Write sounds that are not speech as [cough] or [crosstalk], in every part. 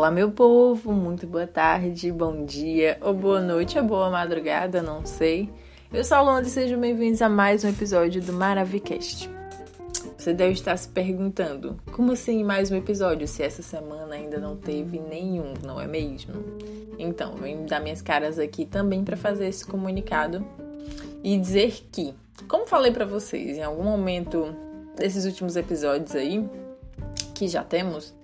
Olá, meu povo, muito boa tarde, bom dia, ou boa noite, ou boa madrugada, não sei. Eu sou a Luanda e sejam bem-vindos a mais um episódio do Maravicast. Você deve estar se perguntando, como assim mais um episódio se essa semana ainda não teve nenhum, não é mesmo? Então, vim dar minhas caras aqui também para fazer esse comunicado e dizer que, como falei para vocês em algum momento desses últimos episódios aí, que já temos,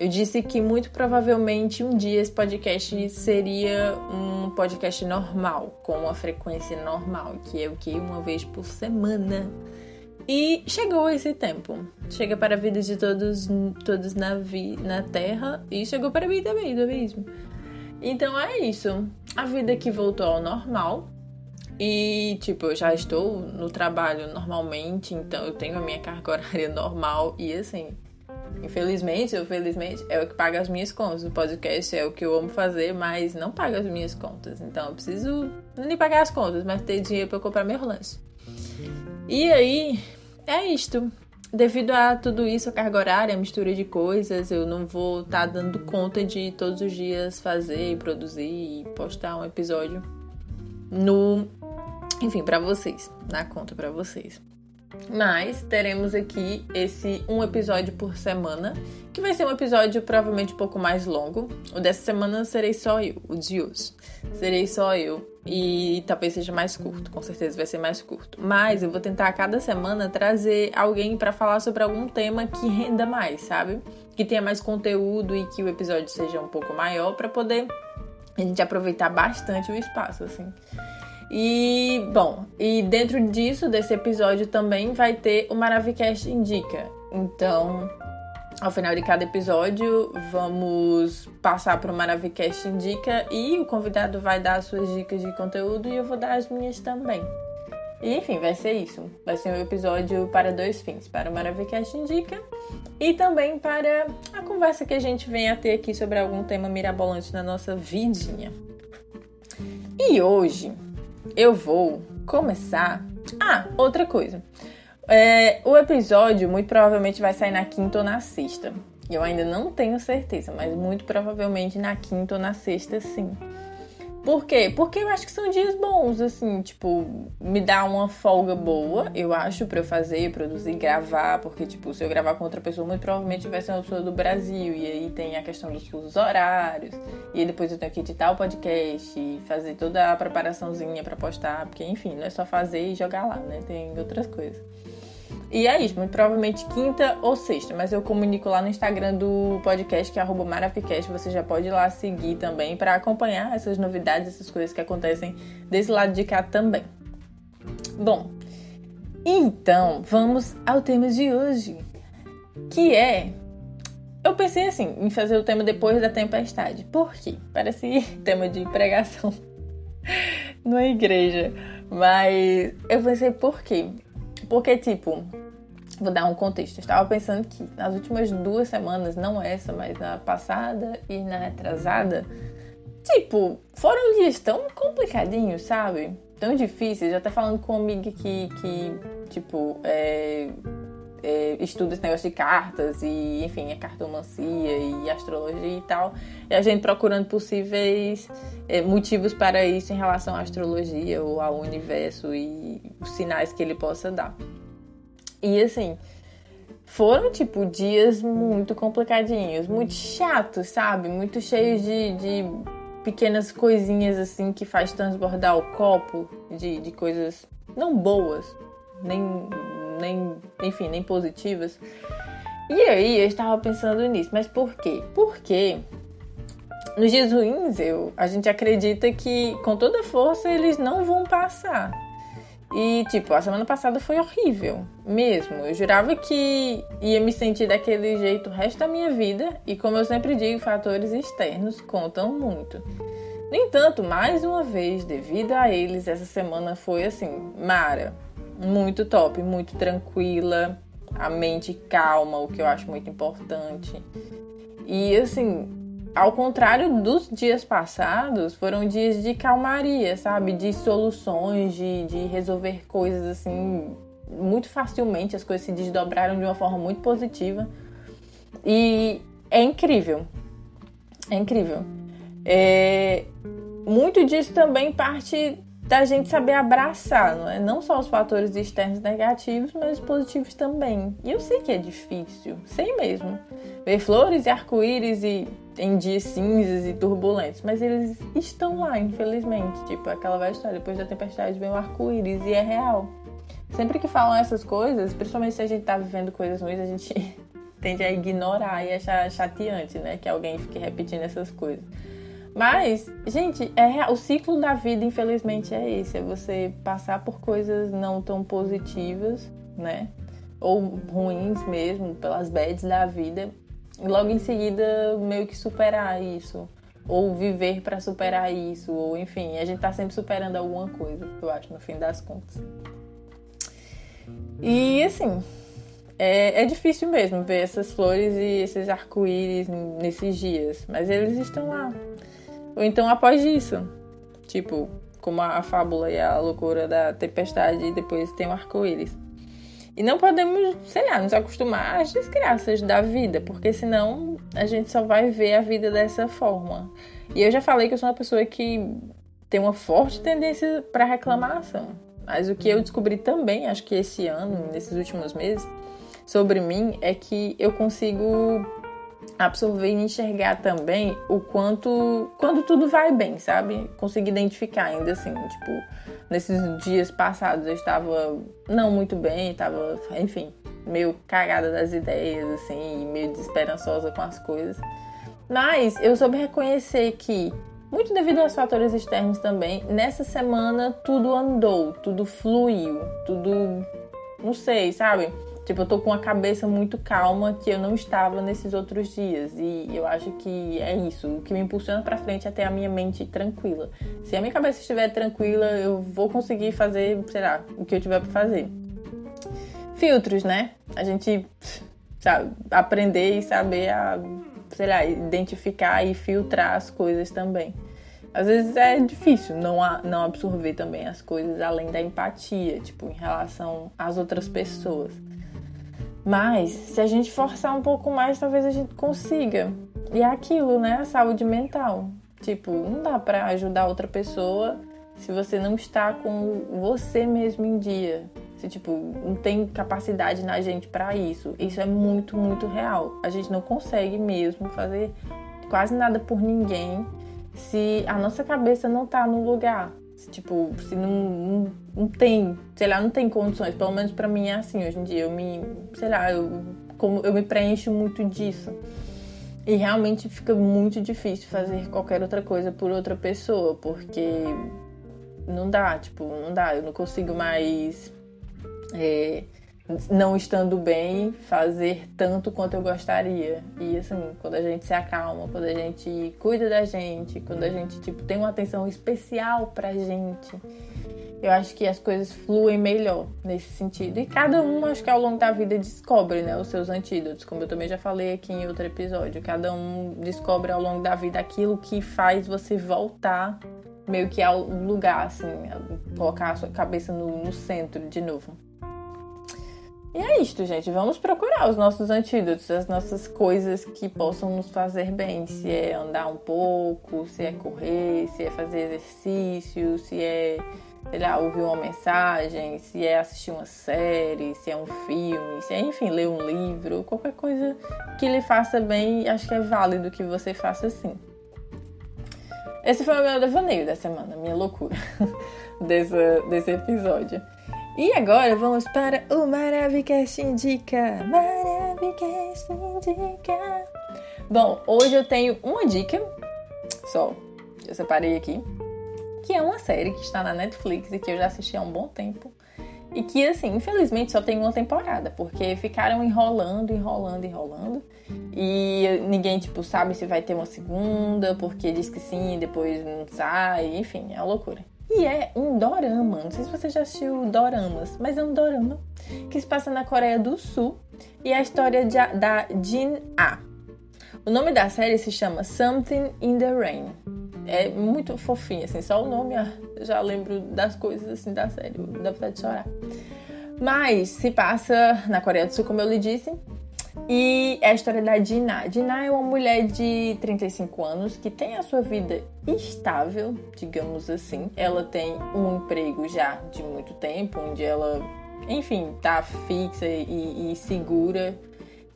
eu disse que muito provavelmente um dia esse podcast seria um podcast normal, com uma frequência normal, que é o que? Uma vez por semana. E chegou esse tempo. Chega para a vida de todos, todos na, vi, na Terra e chegou para mim também, não é mesmo? Então é isso. A vida que voltou ao normal. E, tipo, eu já estou no trabalho normalmente, então eu tenho a minha carga horária normal. E, assim, Infelizmente ou felizmente, é o que paga as minhas contas. O podcast é o que eu amo fazer, mas não paga as minhas contas. Então eu preciso nem pagar as contas, mas ter dinheiro para comprar meu lanche. E aí, é isto. Devido a tudo isso, a carga horária, a mistura de coisas, eu não vou estar tá dando conta de todos os dias fazer, produzir e postar um episódio no, enfim, para vocês, na conta para vocês. Mas teremos aqui esse um episódio por semana, que vai ser um episódio provavelmente um pouco mais longo. O dessa semana serei só eu, o de hoje. Serei só eu e talvez seja mais curto, com certeza vai ser mais curto. Mas eu vou tentar a cada semana trazer alguém para falar sobre algum tema que renda mais, sabe? Que tenha mais conteúdo e que o episódio seja um pouco maior para poder a gente aproveitar bastante o espaço, assim. E, bom, e dentro disso, desse episódio também vai ter o Maravicast Indica. Então, ao final de cada episódio, vamos passar para o Maravicast Indica e o convidado vai dar as suas dicas de conteúdo e eu vou dar as minhas também. E, enfim, vai ser isso. Vai ser um episódio para dois fins: para o Maravicast Indica e também para a conversa que a gente vem a ter aqui sobre algum tema mirabolante na nossa vidinha. E hoje eu vou começar. Ah, outra coisa. É, o episódio muito provavelmente vai sair na quinta ou na sexta. Eu ainda não tenho certeza, mas muito provavelmente na quinta ou na sexta, sim. Por quê? Porque eu acho que são dias bons, assim, tipo, me dá uma folga boa, eu acho, pra eu fazer, produzir, gravar, porque, tipo, se eu gravar com outra pessoa, muito provavelmente vai ser uma pessoa do Brasil, e aí tem a questão dos fusos horários, e aí depois eu tenho que editar o podcast, e fazer toda a preparaçãozinha para postar, porque, enfim, não é só fazer e jogar lá, né? Tem outras coisas. E é isso, muito provavelmente quinta ou sexta, mas eu comunico lá no Instagram do podcast, que é Maravicast. Você já pode ir lá seguir também para acompanhar essas novidades, essas coisas que acontecem desse lado de cá também. Bom, então vamos ao tema de hoje, que é. Eu pensei assim, em fazer o tema depois da tempestade. Por quê? Parece [laughs] tema de pregação [laughs] na igreja. Mas eu pensei, por quê? Porque, tipo, vou dar um contexto. Eu estava pensando que nas últimas duas semanas, não essa, mas na passada e na retrasada, tipo, foram dias tão complicadinhos, sabe? Tão difíceis. Eu até falando com uma amiga que, que tipo, é, é, estuda esse negócio de cartas e, enfim, a cartomancia e astrologia e tal. E a gente procurando possíveis é, motivos para isso em relação à astrologia ou ao universo e os sinais que ele possa dar. E assim, foram tipo dias muito complicadinhos, muito chatos, sabe? Muito cheios de, de pequenas coisinhas assim que faz transbordar o copo de, de coisas não boas, nem nem, enfim, nem positivas. E aí eu estava pensando nisso, mas por quê? Porque nos dias ruins eu, a gente acredita que com toda força eles não vão passar. E, tipo, a semana passada foi horrível, mesmo. Eu jurava que ia me sentir daquele jeito o resto da minha vida, e como eu sempre digo, fatores externos contam muito. No entanto, mais uma vez, devido a eles, essa semana foi assim, Mara, muito top, muito tranquila, a mente calma, o que eu acho muito importante. E assim, ao contrário dos dias passados, foram dias de calmaria, sabe? De soluções, de, de resolver coisas assim muito facilmente, as coisas se desdobraram de uma forma muito positiva. E é incrível. É incrível. É, muito disso também parte da gente saber abraçar, não é? Não só os fatores externos negativos, mas os positivos também. E eu sei que é difícil, sei mesmo. Ver flores e arco-íris e em dias cinzas e turbulentos, mas eles estão lá, infelizmente. Tipo, aquela velha história, depois da tempestade vem o arco-íris e é real. Sempre que falam essas coisas, principalmente se a gente tá vivendo coisas ruins, a gente [laughs] tende a ignorar e achar chateante, né? Que alguém fique repetindo essas coisas. Mas, gente, é o ciclo da vida, infelizmente, é esse: é você passar por coisas não tão positivas, né? Ou ruins mesmo, pelas bads da vida, e logo em seguida meio que superar isso. Ou viver para superar isso, ou enfim, a gente tá sempre superando alguma coisa, eu acho, no fim das contas. E assim, é, é difícil mesmo ver essas flores e esses arco-íris nesses dias, mas eles estão lá. Ou então após isso. Tipo, como a, a fábula e a loucura da tempestade e depois tem o arco-íris. E não podemos, sei lá, nos acostumar às desgraças da vida, porque senão a gente só vai ver a vida dessa forma. E eu já falei que eu sou uma pessoa que tem uma forte tendência para reclamação. Mas o que eu descobri também, acho que esse ano, nesses últimos meses, sobre mim é que eu consigo absorver e enxergar também o quanto quando tudo vai bem, sabe? Consegui identificar ainda assim, tipo, nesses dias passados eu estava não muito bem, estava, enfim, meio cagada das ideias assim, meio desesperançosa com as coisas. Mas eu soube reconhecer que muito devido aos fatores externos também, nessa semana tudo andou, tudo fluiu, tudo não sei, sabe? Tipo, eu tô com a cabeça muito calma que eu não estava nesses outros dias. E eu acho que é isso. O que me impulsiona para frente é ter a minha mente tranquila. Se a minha cabeça estiver tranquila, eu vou conseguir fazer, sei lá, o que eu tiver para fazer. Filtros, né? A gente sabe, aprender e saber a, sei lá, identificar e filtrar as coisas também. Às vezes é difícil não, não absorver também as coisas além da empatia, tipo, em relação às outras pessoas. Mas se a gente forçar um pouco mais, talvez a gente consiga. E é aquilo, né? A saúde mental. Tipo, não dá para ajudar outra pessoa se você não está com você mesmo em dia. Se tipo, não tem capacidade na gente para isso. Isso é muito, muito real. A gente não consegue mesmo fazer quase nada por ninguém se a nossa cabeça não tá no lugar. Tipo, se não, não, não, tem, sei lá, não tem condições, pelo menos para mim é assim hoje em dia. Eu me, sei lá, eu, como, eu me preencho muito disso. E realmente fica muito difícil fazer qualquer outra coisa por outra pessoa, porque não dá, tipo, não dá, eu não consigo mais. É, não estando bem, fazer tanto quanto eu gostaria. E assim, quando a gente se acalma, quando a gente cuida da gente, quando a gente tipo tem uma atenção especial pra gente, eu acho que as coisas fluem melhor nesse sentido. E cada um, acho que ao longo da vida descobre, né, os seus antídotos, como eu também já falei aqui em outro episódio. Cada um descobre ao longo da vida aquilo que faz você voltar meio que ao lugar, assim, colocar a sua cabeça no, no centro de novo. E é isto, gente. Vamos procurar os nossos antídotos, as nossas coisas que possam nos fazer bem. Se é andar um pouco, se é correr, se é fazer exercício, se é, sei lá, ouvir uma mensagem, se é assistir uma série, se é um filme, se é, enfim, ler um livro, qualquer coisa que lhe faça bem. Acho que é válido que você faça assim. Esse foi o meu devaneio da semana, minha loucura [laughs] desse, desse episódio. E agora vamos para o Maravicast Indica. Maravicast Indica. Bom, hoje eu tenho uma dica só, eu separei aqui, que é uma série que está na Netflix e que eu já assisti há um bom tempo. E que, assim, infelizmente só tem uma temporada, porque ficaram enrolando, enrolando, enrolando. E ninguém, tipo, sabe se vai ter uma segunda, porque diz que sim, depois não sai, enfim, é uma loucura. E é um dorama. Não sei se você já assistiu doramas, mas é um dorama que se passa na Coreia do Sul e é a história de, da Jin A. O nome da série se chama Something in the Rain. É muito fofinho, assim, só o nome eu já lembro das coisas assim da série, dá vontade de chorar. Mas se passa na Coreia do Sul, como eu lhe disse, E é a história da Dinah. Dinah é uma mulher de 35 anos que tem a sua vida estável, digamos assim. Ela tem um emprego já de muito tempo, onde ela, enfim, tá fixa e, e segura.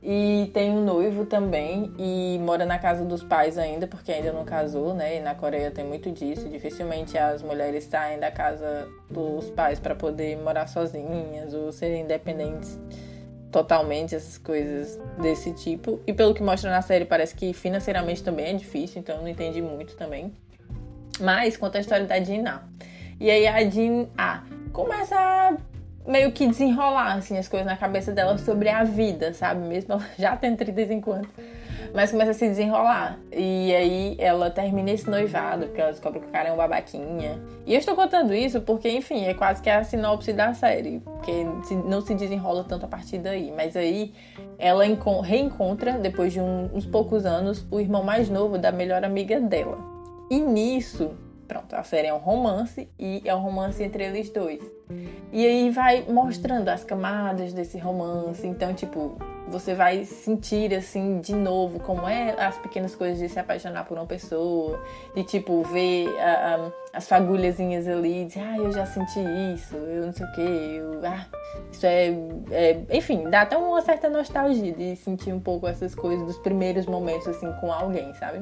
E tem um noivo também e mora na casa dos pais ainda, porque ainda não casou, né? E na Coreia tem muito disso. Dificilmente as mulheres saem da casa dos pais para poder morar sozinhas ou serem independentes totalmente essas coisas desse tipo. E pelo que mostra na série, parece que financeiramente também é difícil, então eu não entendi muito também. Mas conta a história da Jin-A. E aí a Jin-A começa a meio que desenrolar assim as coisas na cabeça dela sobre a vida, sabe? Mesmo ela [laughs] já tem 35 anos mas começa a se desenrolar. E aí ela termina esse noivado, porque ela descobre que o cara é um babaquinha. E eu estou contando isso porque, enfim, é quase que a sinopse da série. Porque não se desenrola tanto a partir daí. Mas aí ela reencontra, depois de um, uns poucos anos, o irmão mais novo da melhor amiga dela. E nisso, pronto, a série é um romance e é um romance entre eles dois. E aí vai mostrando as camadas desse romance. Então, tipo, você vai sentir assim de novo como é as pequenas coisas de se apaixonar por uma pessoa, de tipo ver uh, um, as fagulhazinhas ali, de ah, eu já senti isso, eu não sei o que, eu, ah, isso é, é, enfim, dá até uma certa nostalgia de sentir um pouco essas coisas dos primeiros momentos assim com alguém, sabe?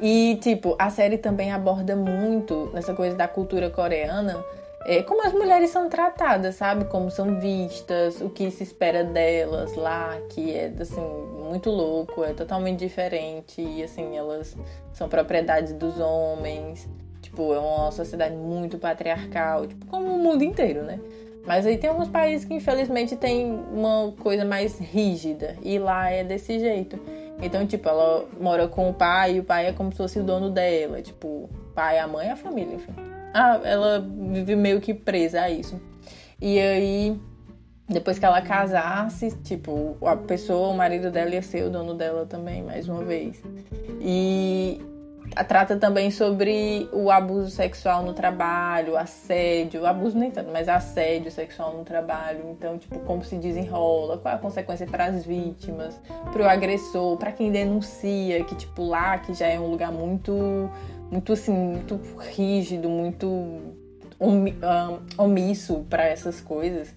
E tipo, a série também aborda muito nessa coisa da cultura coreana é, como as mulheres são tratadas, sabe? Como são vistas, o que se espera delas lá, que é assim muito louco, é totalmente diferente e assim elas são propriedades dos homens. Tipo, é uma sociedade muito patriarcal, tipo, como o mundo inteiro, né? Mas aí tem alguns países que infelizmente tem uma coisa mais rígida e lá é desse jeito. Então, tipo, ela mora com o pai e o pai é como se fosse o dono dela, tipo, pai, a mãe a família, enfim ah, ela vive meio que presa a isso. E aí, depois que ela casasse, tipo, a pessoa, o marido dela ia ser o dono dela também, mais uma vez. E trata também sobre o abuso sexual no trabalho, assédio, abuso nem tanto, mas assédio sexual no trabalho. Então, tipo, como se desenrola, qual é a consequência para as vítimas, para o agressor, para quem denuncia, que tipo lá que já é um lugar muito muito assim, muito rígido, muito omisso para essas coisas.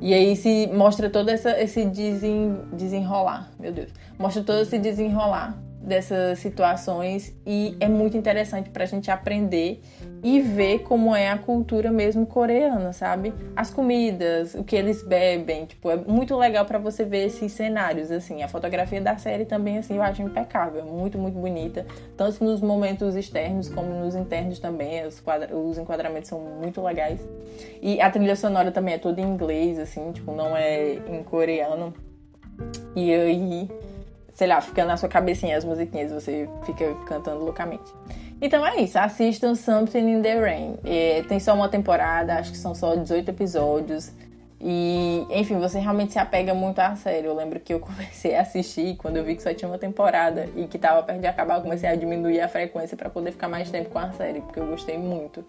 E aí se mostra todo essa, esse desen, desenrolar, meu Deus, mostra todo esse desenrolar dessas situações e é muito interessante para a gente aprender e ver como é a cultura mesmo coreana, sabe? As comidas, o que eles bebem, tipo, é muito legal para você ver esses cenários, assim. A fotografia da série também, assim, eu acho impecável, é muito, muito bonita, tanto nos momentos externos como nos internos também, os, quadra os enquadramentos são muito legais. E a trilha sonora também é toda em inglês, assim, tipo, não é em coreano. E aí sei lá, fica na sua cabecinha as musiquinhas, você fica cantando loucamente. Então é isso, assistam Something in the Rain. É, tem só uma temporada, acho que são só 18 episódios. E, enfim, você realmente se apega muito à série. Eu lembro que eu [laughs] comecei a assistir quando eu vi que só tinha uma temporada e que tava perto de acabar, eu comecei a diminuir a frequência para poder ficar mais tempo com a série, porque eu gostei muito.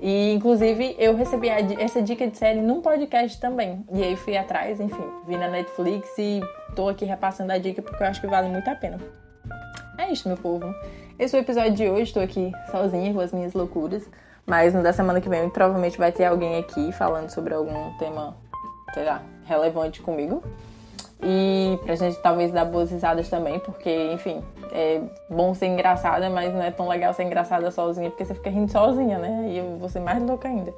E, inclusive, eu recebi essa dica de série num podcast também. E aí fui atrás, enfim, vi na Netflix e tô aqui repassando a dica porque eu acho que vale muito a pena. É isso, meu povo. Esse é o episódio de hoje. Tô aqui sozinha com as minhas loucuras. Mas no da semana que vem provavelmente vai ter alguém aqui falando sobre algum tema, sei lá, relevante comigo. E pra gente talvez dar boas risadas também, porque, enfim, é bom ser engraçada, mas não é tão legal ser engraçada sozinha, porque você fica rindo sozinha, né? E eu vou ser mais louca ainda.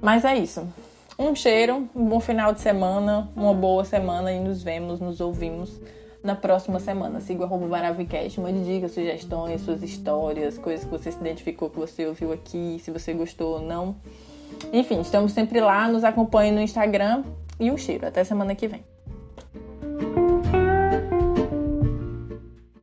Mas é isso. Um cheiro, um bom final de semana, uma boa semana e nos vemos, nos ouvimos na próxima semana. Siga o arroba Maravicast, mande dicas, sugestões, suas histórias, coisas que você se identificou, que você ouviu aqui, se você gostou ou não. Enfim, estamos sempre lá, nos acompanhe no Instagram e um cheiro. Até semana que vem.